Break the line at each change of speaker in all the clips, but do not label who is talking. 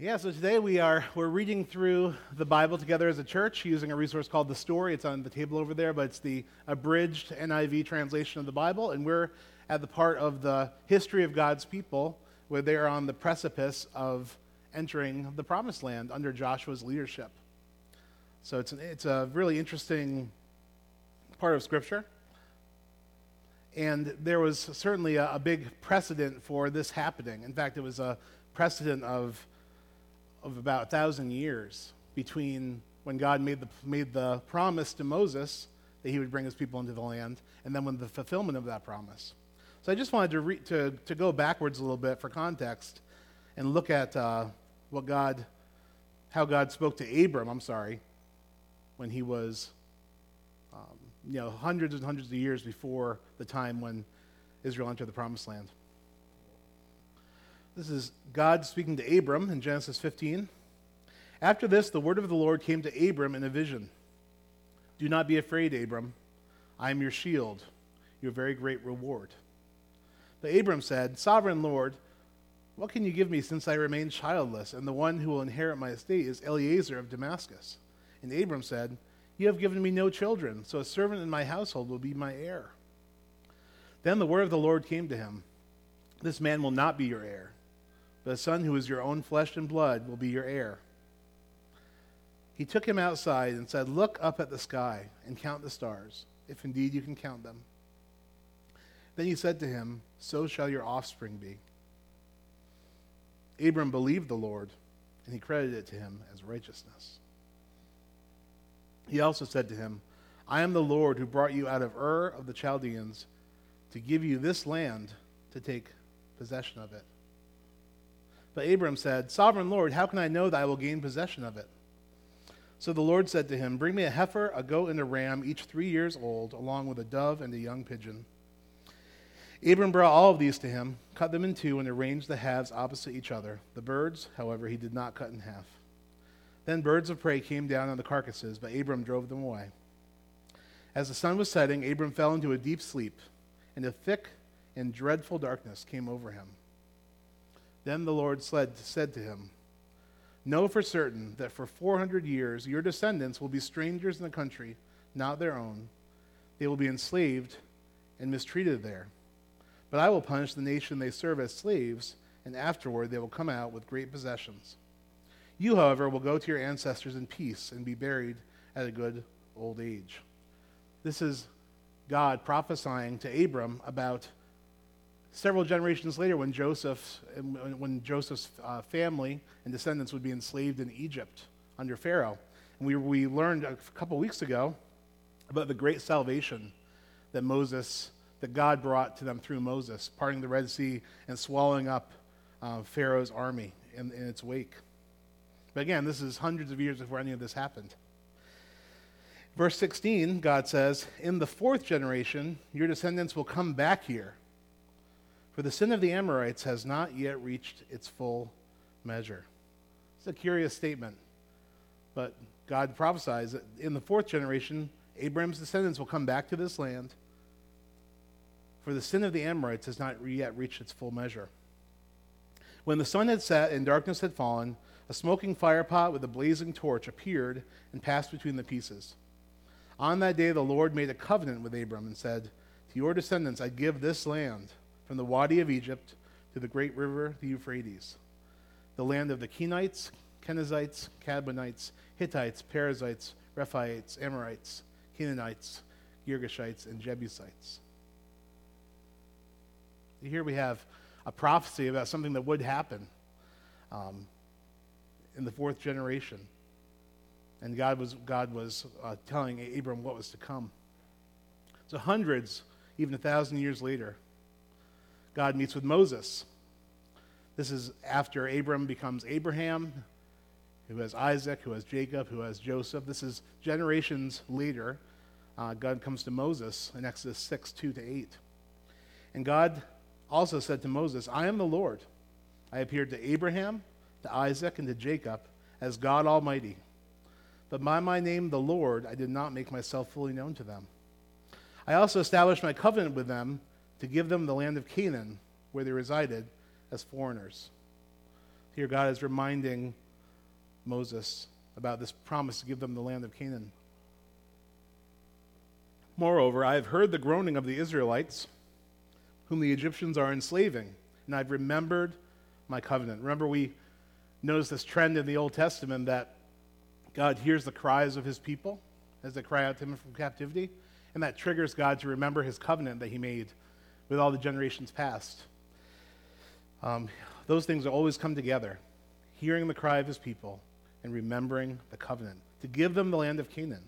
Yeah, so today we are we're reading through the Bible together as a church using a resource called The Story. It's on the table over there, but it's the abridged NIV translation of the Bible, and we're at the part of the history of God's people where they are on the precipice of entering the promised land under Joshua's leadership. So it's an, it's a really interesting part of scripture. And there was certainly a, a big precedent for this happening. In fact, it was a precedent of of about a thousand years between when God made the, made the promise to Moses that he would bring his people into the land and then when the fulfillment of that promise. So I just wanted to, re- to, to go backwards a little bit for context and look at uh, what God, how God spoke to Abram, I'm sorry, when he was, um, you know, hundreds and hundreds of years before the time when Israel entered the promised land. This is God speaking to Abram in Genesis 15. After this, the word of the Lord came to Abram in a vision Do not be afraid, Abram. I am your shield, your very great reward. But Abram said, Sovereign Lord, what can you give me since I remain childless, and the one who will inherit my estate is Eliezer of Damascus? And Abram said, You have given me no children, so a servant in my household will be my heir. Then the word of the Lord came to him This man will not be your heir the son who is your own flesh and blood will be your heir. He took him outside and said, Look up at the sky and count the stars, if indeed you can count them. Then he said to him, So shall your offspring be. Abram believed the Lord, and he credited it to him as righteousness. He also said to him, I am the Lord who brought you out of Ur of the Chaldeans to give you this land to take possession of it. But Abram said, Sovereign Lord, how can I know that I will gain possession of it? So the Lord said to him, Bring me a heifer, a goat, and a ram, each three years old, along with a dove and a young pigeon. Abram brought all of these to him, cut them in two, and arranged the halves opposite each other. The birds, however, he did not cut in half. Then birds of prey came down on the carcasses, but Abram drove them away. As the sun was setting, Abram fell into a deep sleep, and a thick and dreadful darkness came over him. Then the Lord said, to him, Know for certain that for 400 years your descendants will be strangers in the country, not their own. They will be enslaved and mistreated there. But I will punish the nation they serve as slaves, and afterward they will come out with great possessions. You, however, will go to your ancestors in peace and be buried at a good old age. This is God prophesying to Abram about several generations later, when Joseph, when Joseph's uh, family and descendants would be enslaved in Egypt under Pharaoh, and we, we learned a couple weeks ago about the great salvation that Moses, that God brought to them through Moses, parting the Red Sea and swallowing up uh, Pharaoh's army in, in its wake. But again, this is hundreds of years before any of this happened. Verse 16, God says, In the fourth generation, your descendants will come back here for the sin of the Amorites has not yet reached its full measure. It's a curious statement, but God prophesies that in the fourth generation, Abraham's descendants will come back to this land, for the sin of the Amorites has not yet reached its full measure. When the sun had set and darkness had fallen, a smoking firepot with a blazing torch appeared and passed between the pieces. On that day, the Lord made a covenant with Abram and said, To your descendants I give this land from the Wadi of Egypt to the great river, the Euphrates, the land of the Kenites, Kenizzites, Kadmonites, Hittites, Perizzites, Rephaites, Amorites, Canaanites, Girgashites, and Jebusites. Here we have a prophecy about something that would happen um, in the fourth generation. And God was, God was uh, telling Abram what was to come. So, hundreds, even a thousand years later, God meets with Moses. This is after Abram becomes Abraham, who has Isaac, who has Jacob, who has Joseph. This is generations later. Uh, God comes to Moses in Exodus 6 2 to 8. And God also said to Moses, I am the Lord. I appeared to Abraham, to Isaac, and to Jacob as God Almighty. But by my name, the Lord, I did not make myself fully known to them. I also established my covenant with them to give them the land of Canaan, where they resided as foreigners. Here, God is reminding Moses about this promise to give them the land of Canaan. Moreover, I have heard the groaning of the Israelites, whom the Egyptians are enslaving, and I've remembered my covenant. Remember, we notice this trend in the Old Testament that God hears the cries of his people as they cry out to him from captivity, and that triggers God to remember his covenant that he made with all the generations past. Um, those things will always come together hearing the cry of his people and remembering the covenant to give them the land of Canaan,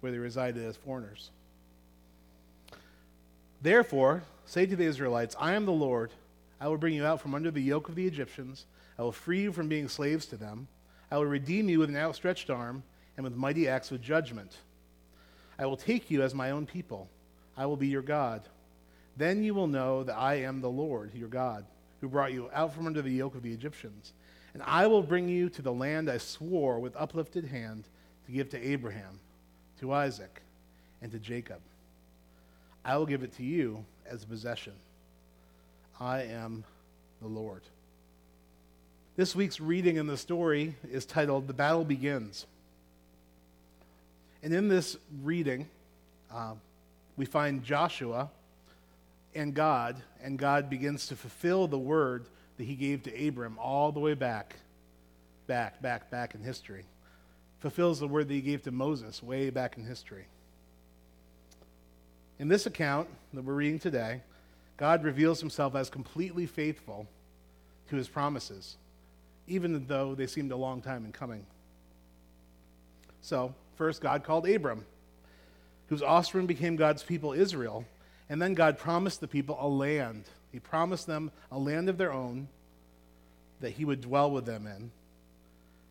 where they resided as foreigners. Therefore, say to the Israelites, I am the Lord. I will bring you out from under the yoke of the Egyptians. I will free you from being slaves to them. I will redeem you with an outstretched arm and with mighty acts of judgment. I will take you as my own people. I will be your God. Then you will know that I am the Lord, your God, who brought you out from under the yoke of the Egyptians. And I will bring you to the land I swore with uplifted hand to give to Abraham, to Isaac, and to Jacob. I will give it to you as a possession. I am the Lord. This week's reading in the story is titled The Battle Begins. And in this reading, uh, we find Joshua and God, and God begins to fulfill the word that he gave to Abram all the way back, back, back, back in history. Fulfills the word that he gave to Moses way back in history. In this account that we're reading today, God reveals himself as completely faithful to his promises, even though they seemed a long time in coming. So, first, God called Abram, whose offspring became God's people, Israel. And then God promised the people a land. He promised them a land of their own that he would dwell with them in.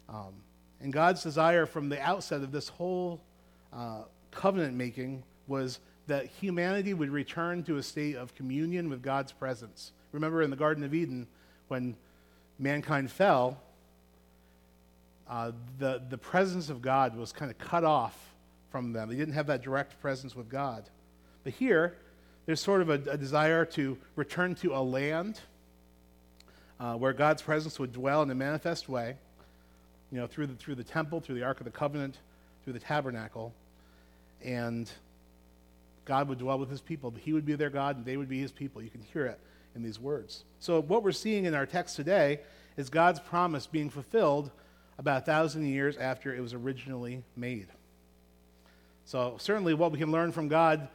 Um, and God's desire from the outset of this whole uh, covenant making was that humanity would return to a state of communion with God's presence. Remember in the Garden of Eden, when mankind fell, uh, the, the presence of God was kind of cut off from them. They didn't have that direct presence with God. But here, there's sort of a, a desire to return to a land uh, where God's presence would dwell in a manifest way, you know, through the, through the temple, through the Ark of the Covenant, through the tabernacle. And God would dwell with his people. He would be their God, and they would be his people. You can hear it in these words. So, what we're seeing in our text today is God's promise being fulfilled about a thousand years after it was originally made. So, certainly, what we can learn from God,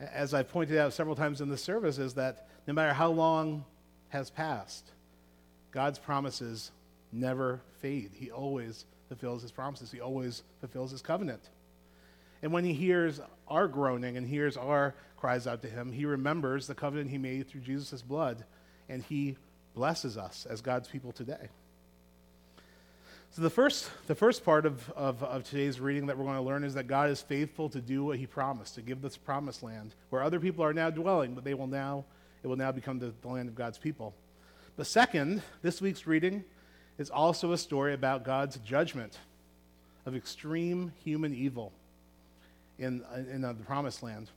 as I've pointed out several times in the service, is that no matter how long has passed, God's promises never fade. He always fulfills his promises, he always fulfills his covenant. And when he hears our groaning and hears our cries out to him, he remembers the covenant he made through Jesus' blood, and he blesses us as God's people today. So, the first, the first part of, of, of, today's reading that we're going to learn is that God is faithful to do what he promised, to give this promised land, where other people are now dwelling, but they will now, it will now become the, the land of God's people. The second, this week's reading, is also a story about God's judgment of extreme human evil in, in uh, the promised land.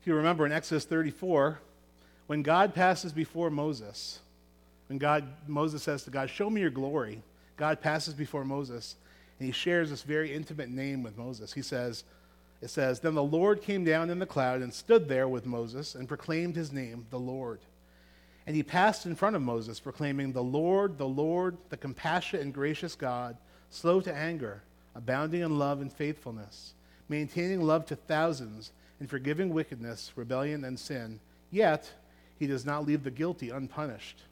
If you remember in Exodus 34, when God passes before Moses, when God, Moses says to God, Show me your glory, God passes before Moses and he shares this very intimate name with Moses. He says, It says, Then the Lord came down in the cloud and stood there with Moses and proclaimed his name, the Lord. And he passed in front of Moses, proclaiming, The Lord, the Lord, the compassionate and gracious God, slow to anger, abounding in love and faithfulness maintaining love to thousands, and forgiving wickedness, rebellion, and sin. Yet, he does not leave the guilty unpunished.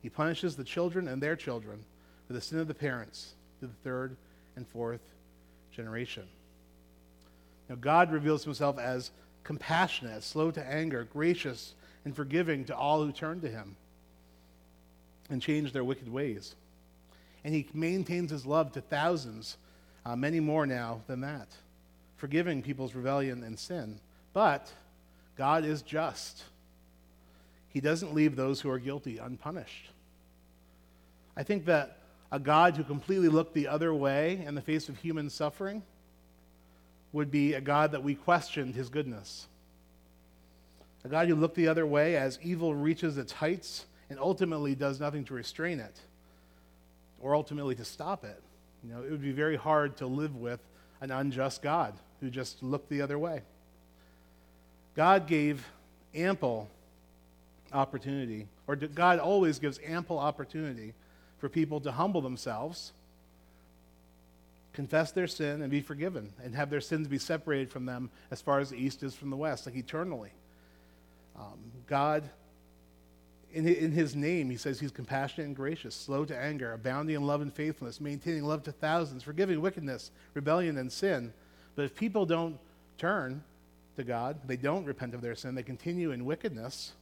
He punishes the children and their children for the sin of the parents to the third and fourth generation. Now, God reveals himself as compassionate, slow to anger, gracious, and forgiving to all who turn to him and change their wicked ways. And he maintains his love to thousands, uh, many more now than that forgiving people's rebellion and sin. But God is just. He doesn't leave those who are guilty unpunished. I think that a God who completely looked the other way in the face of human suffering would be a God that we questioned his goodness. A God who looked the other way as evil reaches its heights and ultimately does nothing to restrain it, or ultimately to stop it. You know, it would be very hard to live with an unjust God who just looked the other way. God gave ample opportunity, or God always gives ample opportunity for people to humble themselves, confess their sin, and be forgiven, and have their sins be separated from them as far as the east is from the west, like eternally. Um, God, in, in his name, he says he's compassionate and gracious, slow to anger, abounding in love and faithfulness, maintaining love to thousands, forgiving wickedness, rebellion, and sin. But if people don't turn to God, they don't repent of their sin, they continue in wickedness,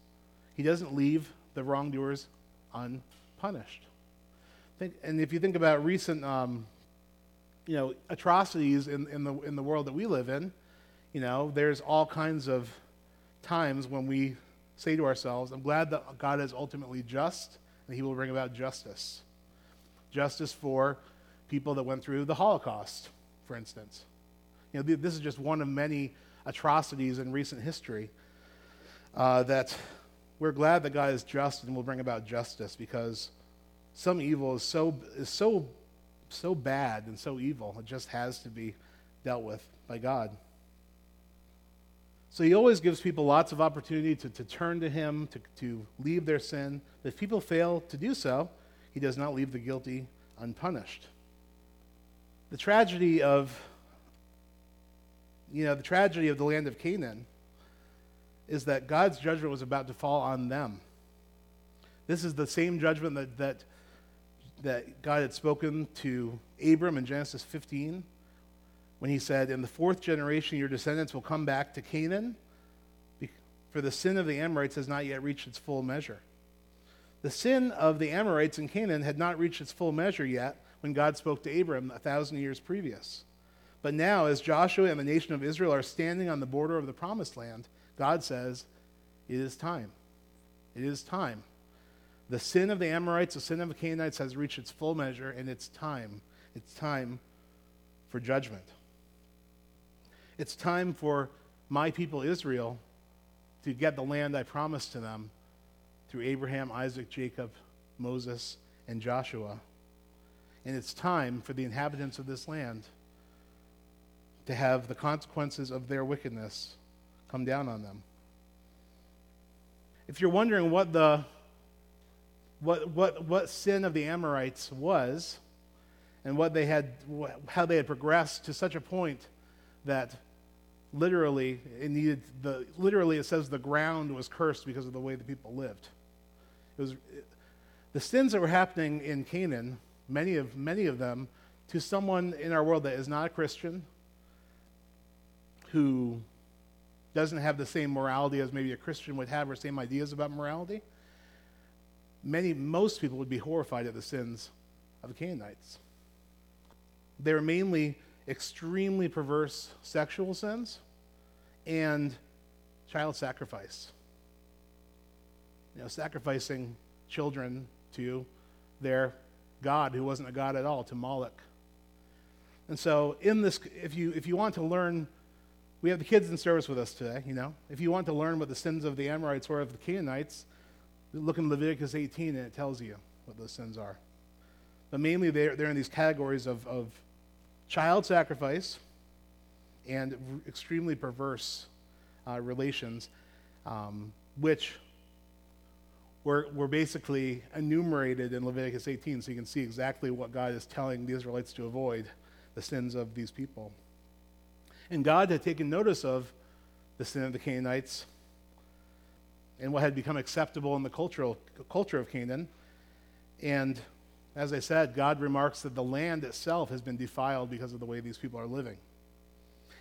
he doesn't leave the wrongdoers unpunished. Think, and if you think about recent um, you know, atrocities in, in, the, in the world that we live in, you know, there's all kinds of times when we say to ourselves, I'm glad that God is ultimately just and he will bring about justice. Justice for people that went through the Holocaust, for instance. You know, this is just one of many atrocities in recent history uh, that we're glad that God is just and will bring about justice because some evil is so, is so, so bad and so evil, it just has to be dealt with by God. So he always gives people lots of opportunity to, to turn to him, to, to leave their sin. But if people fail to do so, he does not leave the guilty unpunished. The tragedy of you know, the tragedy of the land of Canaan is that God's judgment was about to fall on them. This is the same judgment that, that, that God had spoken to Abram in Genesis 15 when he said, In the fourth generation, your descendants will come back to Canaan, for the sin of the Amorites has not yet reached its full measure. The sin of the Amorites in Canaan had not reached its full measure yet when God spoke to Abram a thousand years previous. But now, as Joshua and the nation of Israel are standing on the border of the promised land, God says, It is time. It is time. The sin of the Amorites, the sin of the Canaanites has reached its full measure, and it's time. It's time for judgment. It's time for my people Israel to get the land I promised to them through Abraham, Isaac, Jacob, Moses, and Joshua. And it's time for the inhabitants of this land to have the consequences of their wickedness come down on them. If you're wondering what the what, what, what sin of the Amorites was, and what they had, how they had progressed to such a point that literally it needed the literally it says the ground was cursed because of the way the people lived. It was the sins that were happening in Canaan, many of many of them, to someone in our world that is not a Christian, who doesn't have the same morality as maybe a Christian would have or same ideas about morality, many, most people would be horrified at the sins of the Canaanites. They were mainly extremely perverse sexual sins and child sacrifice. You know, sacrificing children to their God, who wasn't a God at all, to Moloch. And so, in this, if you, if you want to learn we have the kids in service with us today, you know. If you want to learn what the sins of the Amorites were of the Canaanites, look in Leviticus 18 and it tells you what those sins are. But mainly they're, they're in these categories of, of child sacrifice and r- extremely perverse uh, relations, um, which were, were basically enumerated in Leviticus 18 so you can see exactly what God is telling the Israelites to avoid the sins of these people. And God had taken notice of the sin of the Canaanites and what had become acceptable in the cultural, culture of Canaan. And as I said, God remarks that the land itself has been defiled because of the way these people are living.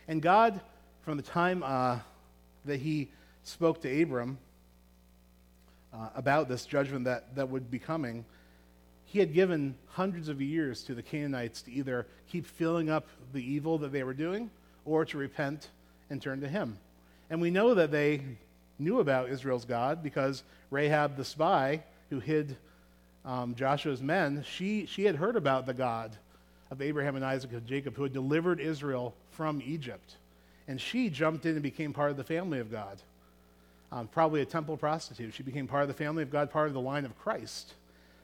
And God, from the time uh, that he spoke to Abram uh, about this judgment that, that would be coming, he had given hundreds of years to the Canaanites to either keep filling up the evil that they were doing or to repent and turn to him. And we know that they knew about Israel's God because Rahab the spy, who hid um, Joshua's men, she, she had heard about the God of Abraham and Isaac and Jacob who had delivered Israel from Egypt. And she jumped in and became part of the family of God. Um, probably a temple prostitute. She became part of the family of God, part of the line of Christ.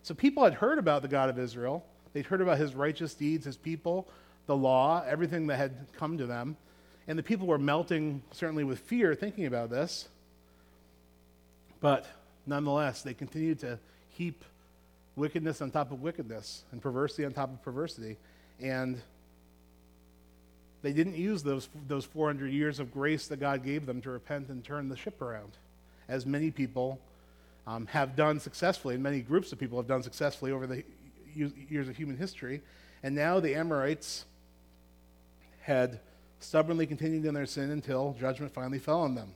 So people had heard about the God of Israel, They'd heard about his righteous deeds, his people, the law, everything that had come to them. And the people were melting, certainly with fear, thinking about this. But nonetheless, they continued to heap wickedness on top of wickedness and perversity on top of perversity. And they didn't use those, those 400 years of grace that God gave them to repent and turn the ship around, as many people um, have done successfully, and many groups of people have done successfully over the years of human history. And now the Amorites had stubbornly continued in their sin until judgment finally fell on them.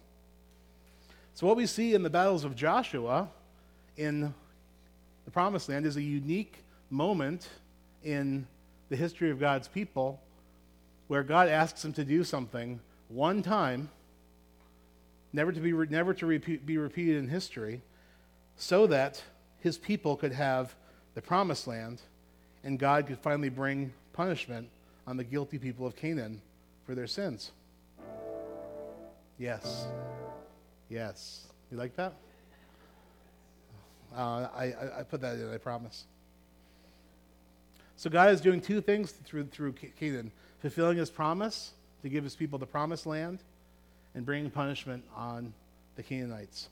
So, what we see in the battles of Joshua in the Promised Land is a unique moment in the history of God's people where God asks him to do something one time, never to be, never to repeat, be repeated in history, so that his people could have the promised land and God could finally bring punishment on the guilty people of Canaan for their sins. Yes. Yes. You like that? Uh, I, I put that in, I promise. So God is doing two things through, through Canaan fulfilling his promise to give his people the promised land and bringing punishment on the Canaanites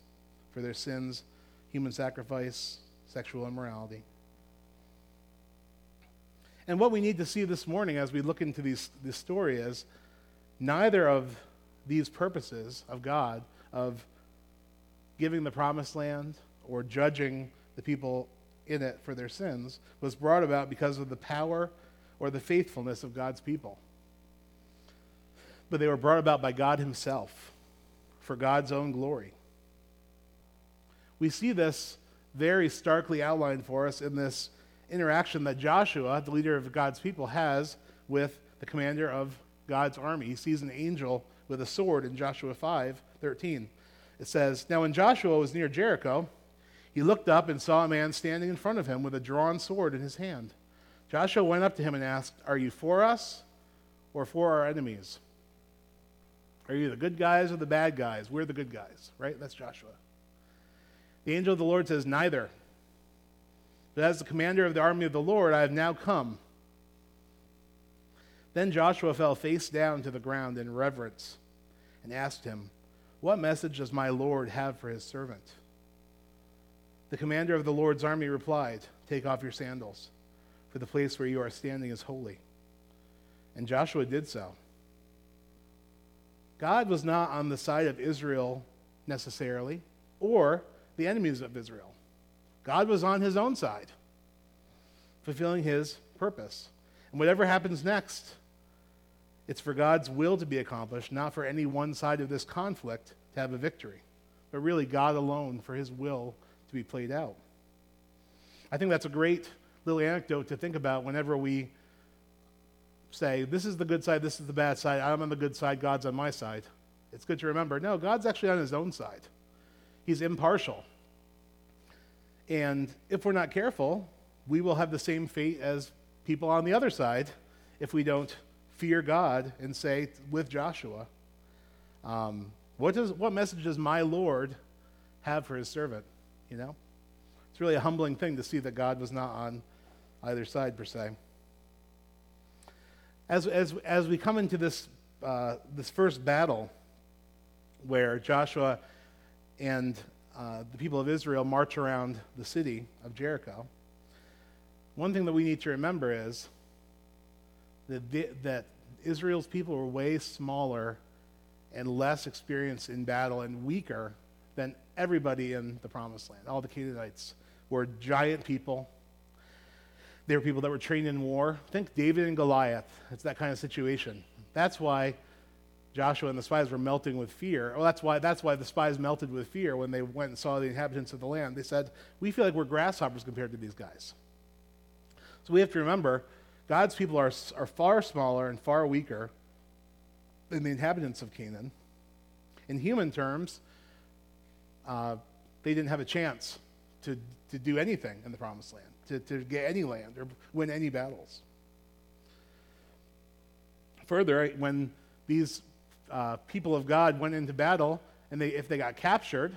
for their sins, human sacrifice, sexual immorality. And what we need to see this morning as we look into these, this story is neither of these purposes of God, of giving the promised land or judging the people in it for their sins, was brought about because of the power or the faithfulness of God's people. But they were brought about by God Himself for God's own glory. We see this very starkly outlined for us in this interaction that Joshua, the leader of God's people, has with the commander of God's army. He sees an angel with a sword in Joshua 5 13. It says, Now when Joshua was near Jericho, he looked up and saw a man standing in front of him with a drawn sword in his hand. Joshua went up to him and asked, Are you for us or for our enemies? Are you the good guys or the bad guys? We're the good guys, right? That's Joshua. The angel of the Lord says, Neither. But as the commander of the army of the Lord, I have now come. Then Joshua fell face down to the ground in reverence and asked him, What message does my Lord have for his servant? The commander of the Lord's army replied, Take off your sandals for the place where you are standing is holy. And Joshua did so. God was not on the side of Israel necessarily, or the enemies of Israel. God was on his own side, fulfilling his purpose. And whatever happens next, it's for God's will to be accomplished, not for any one side of this conflict to have a victory, but really God alone for his will to be played out. I think that's a great little anecdote to think about whenever we say, this is the good side, this is the bad side, I'm on the good side, God's on my side. It's good to remember no, God's actually on his own side. He's impartial. And if we're not careful, we will have the same fate as people on the other side if we don't fear God and say with Joshua, um, what, does, what message does my Lord have for his servant? You know? It's really a humbling thing to see that God was not on either side, per se. As, as, as we come into this, uh, this first battle, where Joshua and uh, the people of Israel march around the city of Jericho, one thing that we need to remember is that, the, that Israel's people were way smaller and less experienced in battle and weaker than everybody in the promised land. All the Canaanites were giant people they were people that were trained in war. Think David and Goliath. It's that kind of situation. That's why Joshua and the spies were melting with fear. Well, that's why, that's why the spies melted with fear when they went and saw the inhabitants of the land. They said, We feel like we're grasshoppers compared to these guys. So we have to remember God's people are, are far smaller and far weaker than the inhabitants of Canaan. In human terms, uh, they didn't have a chance to, to do anything in the promised land to, to get any land or win any battles. Further, when these uh, people of God went into battle and they, if they got captured,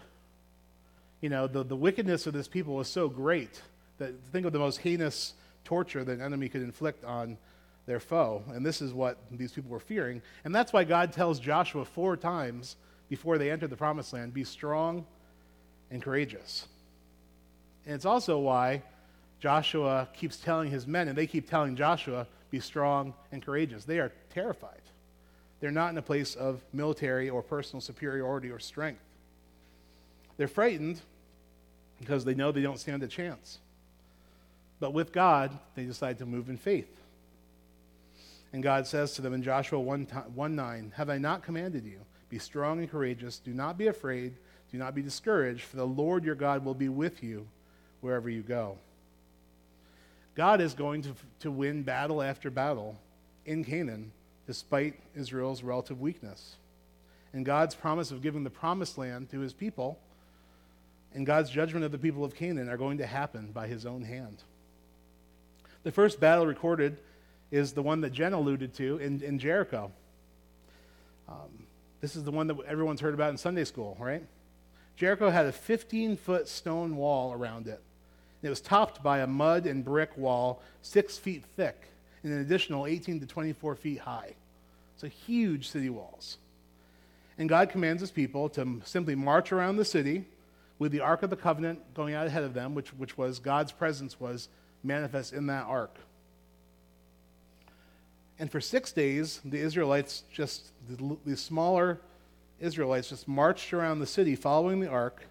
you know, the, the wickedness of this people was so great that think of the most heinous torture that an enemy could inflict on their foe. And this is what these people were fearing. And that's why God tells Joshua four times before they enter the promised land be strong and courageous. And it's also why Joshua keeps telling his men, and they keep telling Joshua, be strong and courageous. They are terrified. They're not in a place of military or personal superiority or strength. They're frightened because they know they don't stand a chance. But with God, they decide to move in faith. And God says to them in Joshua 1, 1 9, Have I not commanded you? Be strong and courageous. Do not be afraid. Do not be discouraged, for the Lord your God will be with you wherever you go. God is going to, to win battle after battle in Canaan despite Israel's relative weakness. And God's promise of giving the promised land to his people and God's judgment of the people of Canaan are going to happen by his own hand. The first battle recorded is the one that Jen alluded to in, in Jericho. Um, this is the one that everyone's heard about in Sunday school, right? Jericho had a 15 foot stone wall around it. It was topped by a mud and brick wall six feet thick and an additional 18 to 24 feet high. So huge city walls. And God commands his people to simply march around the city with the Ark of the Covenant going out ahead of them, which, which was God's presence was manifest in that ark. And for six days, the Israelites just, the, the smaller Israelites just marched around the city following the ark.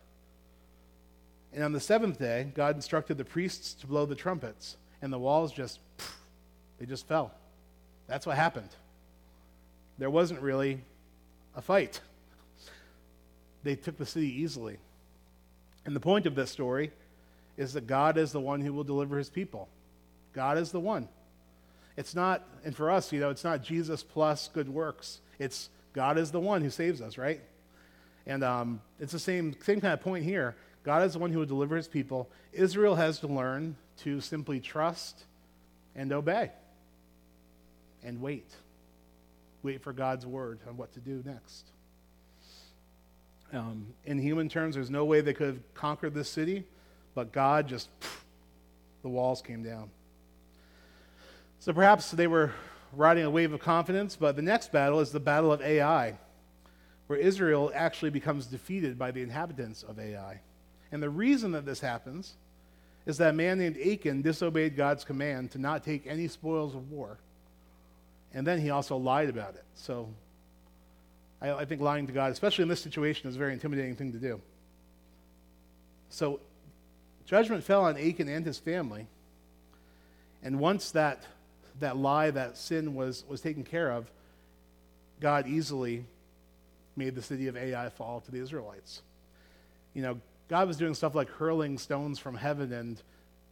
And on the seventh day, God instructed the priests to blow the trumpets, and the walls just, they just fell. That's what happened. There wasn't really a fight. They took the city easily. And the point of this story is that God is the one who will deliver his people. God is the one. It's not, and for us, you know, it's not Jesus plus good works. It's God is the one who saves us, right? And um, it's the same, same kind of point here. God is the one who will deliver his people. Israel has to learn to simply trust and obey and wait. Wait for God's word on what to do next. Um, in human terms, there's no way they could have conquered this city, but God just, pff, the walls came down. So perhaps they were riding a wave of confidence, but the next battle is the battle of Ai, where Israel actually becomes defeated by the inhabitants of Ai. And the reason that this happens is that a man named Achan disobeyed God's command to not take any spoils of war. And then he also lied about it. So I, I think lying to God, especially in this situation, is a very intimidating thing to do. So judgment fell on Achan and his family. And once that, that lie, that sin was, was taken care of, God easily made the city of Ai fall to the Israelites. You know, God was doing stuff like hurling stones from heaven and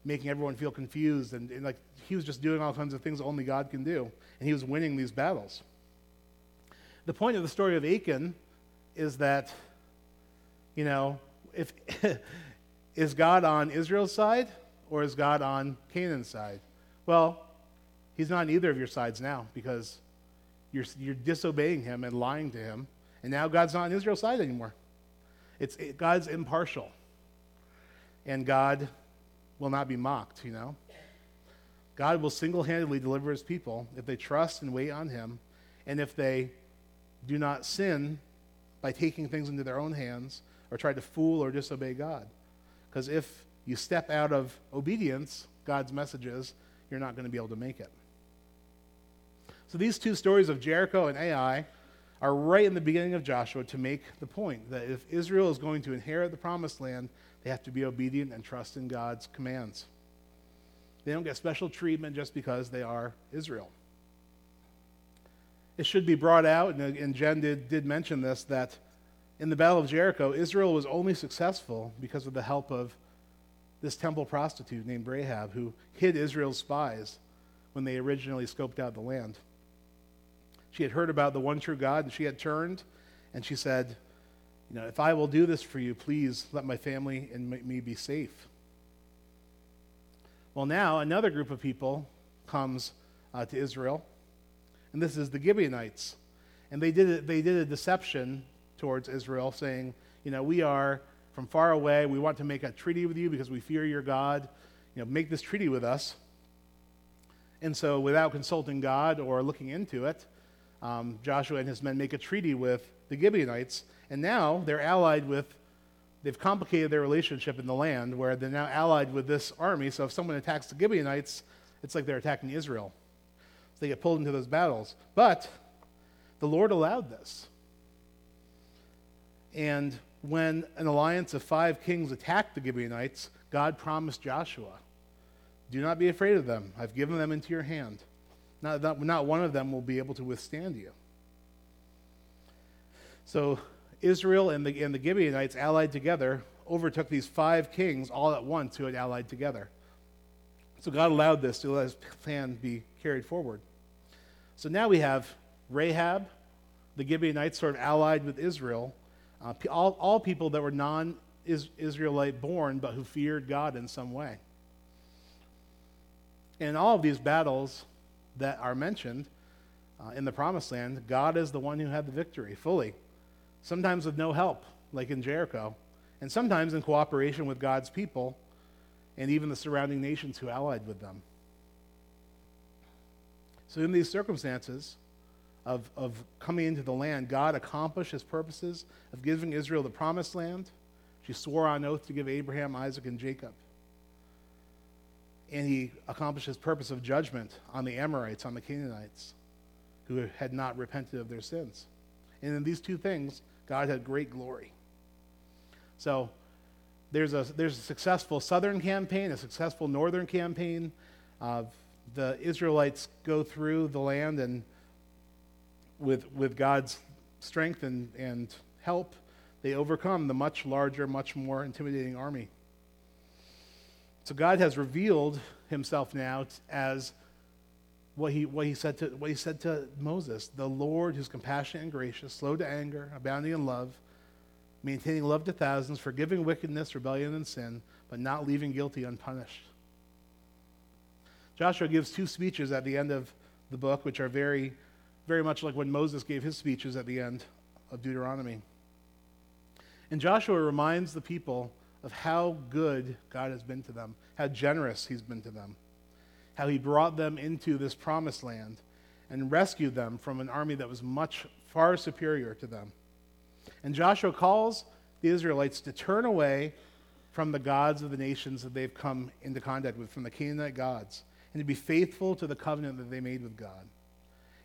making everyone feel confused. And, and like he was just doing all kinds of things only God can do. And he was winning these battles the point of the story of Achan is that, you know, if is God on Israel's side or is God on Canaan's side? Well, he's not on either of your sides now because you're, you're disobeying him and lying to him, and now God's not on Israel's side anymore. It's it, God's impartial, and God will not be mocked. You know, God will single-handedly deliver His people if they trust and wait on Him, and if they do not sin by taking things into their own hands or try to fool or disobey God. Because if you step out of obedience, God's messages, you're not going to be able to make it. So these two stories of Jericho and Ai are right in the beginning of Joshua to make the point that if Israel is going to inherit the promised land, they have to be obedient and trust in God's commands. They don't get special treatment just because they are Israel it should be brought out, and, and Jen did, did mention this, that in the Battle of Jericho, Israel was only successful because of the help of this temple prostitute named Rahab, who hid Israel's spies when they originally scoped out the land. She had heard about the one true God, and she had turned, and she said, You know, if I will do this for you, please let my family and me be safe. Well, now another group of people comes uh, to Israel and this is the Gibeonites. And they did, a, they did a deception towards Israel, saying, you know, we are from far away. We want to make a treaty with you because we fear your God. You know, make this treaty with us. And so, without consulting God or looking into it, um, Joshua and his men make a treaty with the Gibeonites, and now they're allied with, they've complicated their relationship in the land where they're now allied with this army. So, if someone attacks the Gibeonites, it's like they're attacking Israel. They get pulled into those battles. But the Lord allowed this. And when an alliance of five kings attacked the Gibeonites, God promised Joshua, Do not be afraid of them. I've given them into your hand. Not, not, not one of them will be able to withstand you. So Israel and the, and the Gibeonites allied together, overtook these five kings all at once who had allied together. So God allowed this to let his plan be carried forward. So now we have Rahab, the Gibeonites, sort of allied with Israel, uh, all, all people that were non Israelite born but who feared God in some way. In all of these battles that are mentioned uh, in the promised land, God is the one who had the victory fully. Sometimes with no help, like in Jericho, and sometimes in cooperation with God's people and even the surrounding nations who allied with them. So, in these circumstances of, of coming into the land, God accomplished his purposes of giving Israel the promised land. She swore on oath to give Abraham, Isaac, and Jacob. And he accomplished his purpose of judgment on the Amorites, on the Canaanites, who had not repented of their sins. And in these two things, God had great glory. So, there's a, there's a successful southern campaign, a successful northern campaign. Uh, the Israelites go through the land and with, with God's strength and, and help, they overcome the much larger, much more intimidating army. So God has revealed himself now as what he, what, he said to, what he said to Moses the Lord who's compassionate and gracious, slow to anger, abounding in love maintaining love to thousands, forgiving wickedness, rebellion, and sin, but not leaving guilty unpunished. Joshua gives two speeches at the end of the book, which are very, very much like when Moses gave his speeches at the end of Deuteronomy. And Joshua reminds the people of how good God has been to them, how generous he's been to them, how he brought them into this promised land and rescued them from an army that was much far superior to them. And Joshua calls the Israelites to turn away from the gods of the nations that they've come into contact with, from the Canaanite gods, and to be faithful to the covenant that they made with God.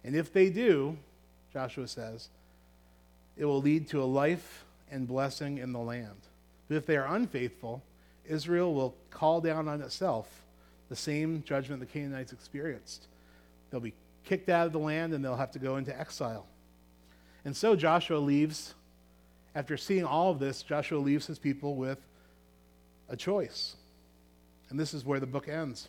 And if they do, Joshua says, it will lead to a life and blessing in the land. But if they are unfaithful, Israel will call down on itself the same judgment the Canaanites experienced. They'll be kicked out of the land and they'll have to go into exile. And so Joshua leaves after seeing all of this, Joshua leaves his people with a choice. And this is where the book ends.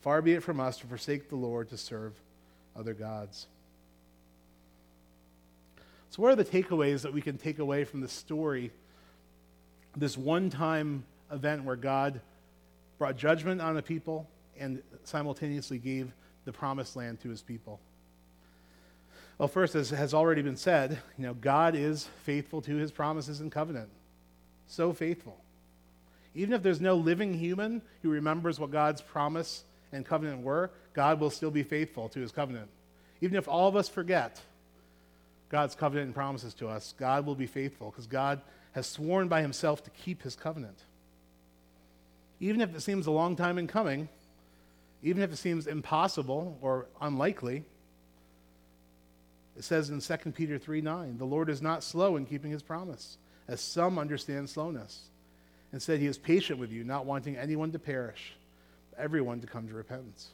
Far be it from us to forsake the Lord to serve other gods. So, what are the takeaways that we can take away from this story? This one time event where God brought judgment on a people and simultaneously gave the promised land to his people. Well, first, as has already been said, you know, God is faithful to his promises and covenant. So faithful. Even if there's no living human who remembers what God's promise and covenant were, God will still be faithful to his covenant. Even if all of us forget God's covenant and promises to us, God will be faithful because God has sworn by himself to keep his covenant. Even if it seems a long time in coming, even if it seems impossible or unlikely, it says in 2 Peter 3 9, the Lord is not slow in keeping his promise, as some understand slowness. Instead, he is patient with you, not wanting anyone to perish, everyone to come to repentance.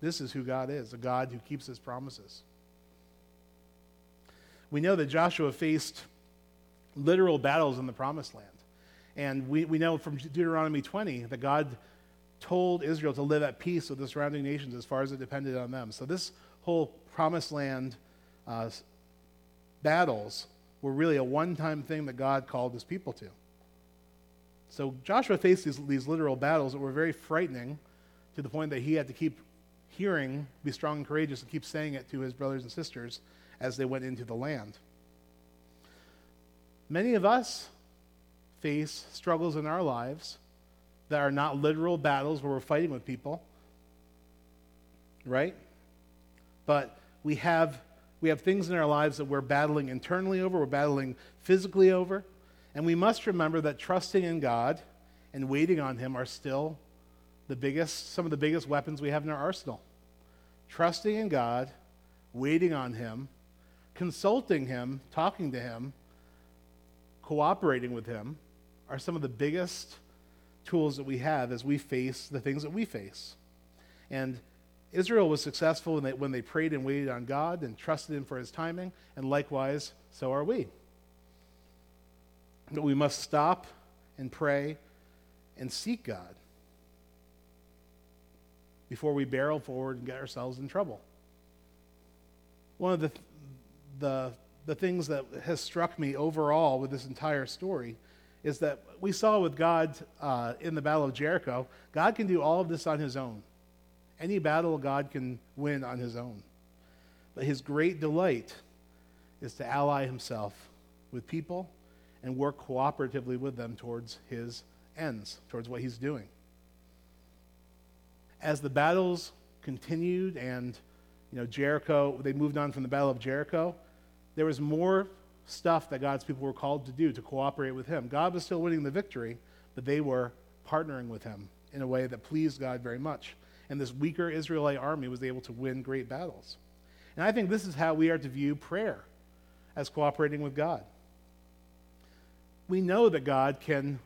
This is who God is, a God who keeps his promises. We know that Joshua faced literal battles in the promised land. And we, we know from Deuteronomy 20 that God told Israel to live at peace with the surrounding nations as far as it depended on them. So this whole promised land uh, battles were really a one-time thing that God called his people to. So Joshua faced these, these literal battles that were very frightening to the point that he had to keep hearing, be strong and courageous, and keep saying it to his brothers and sisters as they went into the land. Many of us face struggles in our lives that are not literal battles where we're fighting with people, right? But we have, we have things in our lives that we're battling internally over, we're battling physically over, and we must remember that trusting in God and waiting on Him are still the biggest, some of the biggest weapons we have in our arsenal. Trusting in God, waiting on Him, consulting Him, talking to Him, cooperating with Him are some of the biggest tools that we have as we face the things that we face. And Israel was successful when they, when they prayed and waited on God and trusted Him for His timing, and likewise, so are we. But we must stop and pray and seek God before we barrel forward and get ourselves in trouble. One of the, the, the things that has struck me overall with this entire story is that we saw with God uh, in the Battle of Jericho, God can do all of this on his own. Any battle God can win on his own. But his great delight is to ally himself with people and work cooperatively with them towards his ends, towards what he's doing. As the battles continued and you know Jericho, they moved on from the Battle of Jericho, there was more stuff that God's people were called to do to cooperate with Him. God was still winning the victory, but they were partnering with Him in a way that pleased God very much. And this weaker Israelite army was able to win great battles. And I think this is how we are to view prayer as cooperating with God. We know that God can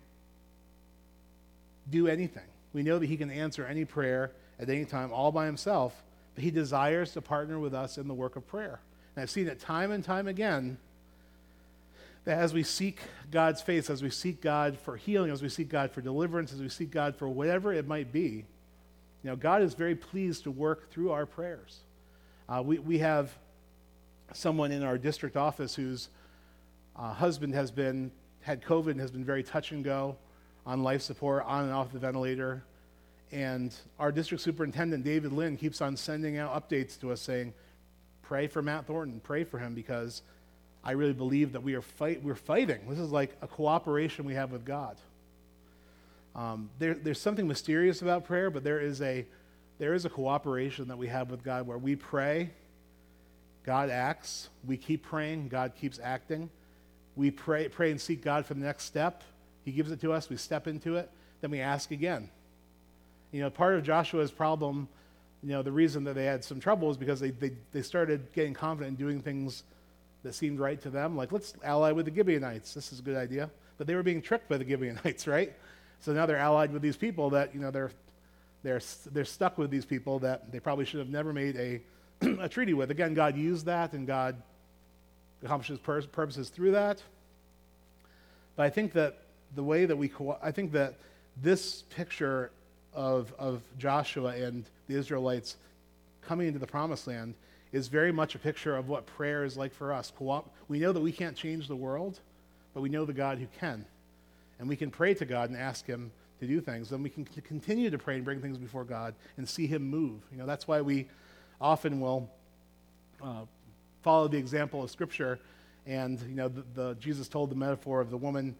do anything. We know that He can answer any prayer at any time all by Himself, but He desires to partner with us in the work of prayer. And I've seen it time and time again that as we seek God's face, as we seek God for healing, as we seek God for deliverance, as we seek God for whatever it might be, you know, God is very pleased to work through our prayers. Uh, we, we have someone in our district office whose uh, husband has been had COVID and has been very touch and go on life support, on and off the ventilator. And our district superintendent, David Lynn, keeps on sending out updates to us saying, pray for Matt Thornton, pray for him because I really believe that we are fight, we're fighting. This is like a cooperation we have with God. Um, there, there's something mysterious about prayer, but there is, a, there is a cooperation that we have with God where we pray, God acts, we keep praying, God keeps acting. We pray, pray and seek God for the next step. He gives it to us, we step into it, then we ask again. You know, part of Joshua's problem, you know, the reason that they had some trouble is because they, they, they started getting confident in doing things that seemed right to them. Like, let's ally with the Gibeonites. This is a good idea. But they were being tricked by the Gibeonites, right? So now they're allied with these people that, you know, they're, they're, they're stuck with these people that they probably should have never made a, a treaty with. Again, God used that and God accomplishes pur- purposes through that. But I think that the way that we, co- I think that this picture of, of Joshua and the Israelites coming into the promised land is very much a picture of what prayer is like for us. Co- We know that we can't change the world, but we know the God who can. And we can pray to God and ask Him to do things. Then we can continue to pray and bring things before God and see Him move. You know, that's why we often will uh, follow the example of Scripture. And, you know, the, the, Jesus told the metaphor of the woman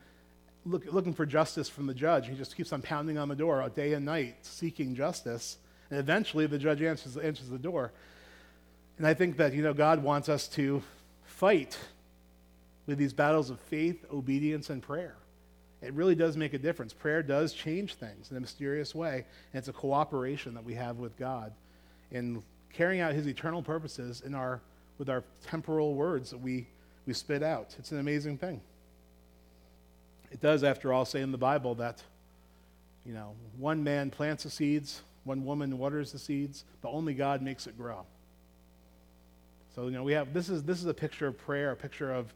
look, looking for justice from the judge. He just keeps on pounding on the door day and night, seeking justice. And eventually the judge answers, answers the door. And I think that, you know, God wants us to fight with these battles of faith, obedience, and prayer. It really does make a difference. Prayer does change things in a mysterious way, and it's a cooperation that we have with God in carrying out his eternal purposes in our, with our temporal words that we, we spit out. It's an amazing thing. It does, after all, say in the Bible that, you know, one man plants the seeds, one woman waters the seeds, but only God makes it grow. So, you know, we have this is this is a picture of prayer, a picture of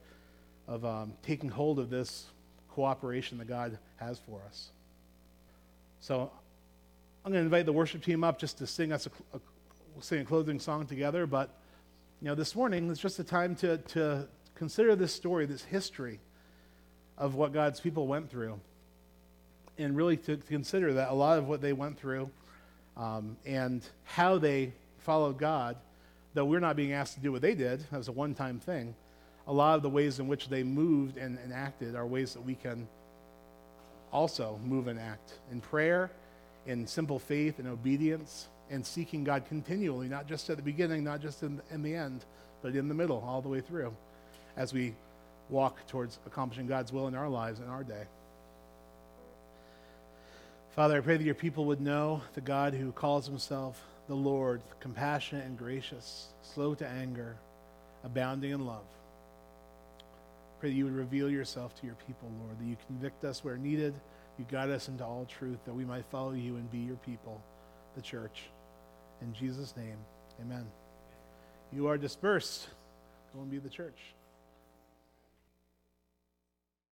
of um, taking hold of this cooperation that God has for us. So, I'm going to invite the worship team up just to sing us a, a, sing a closing song together. But you know, this morning is just a time to to consider this story, this history of what God's people went through, and really to, to consider that a lot of what they went through um, and how they followed God, though we're not being asked to do what they did as a one-time thing. A lot of the ways in which they moved and, and acted are ways that we can also move and act in prayer, in simple faith and obedience, and seeking God continually, not just at the beginning, not just in, in the end, but in the middle, all the way through, as we walk towards accomplishing God's will in our lives in our day. Father, I pray that your people would know the God who calls himself the Lord, compassionate and gracious, slow to anger, abounding in love. Pray that you would reveal yourself to your people, Lord, that you convict us where needed, you guide us into all truth, that we might follow you and be your people, the church. In Jesus' name, amen. You are dispersed. Go and be the church.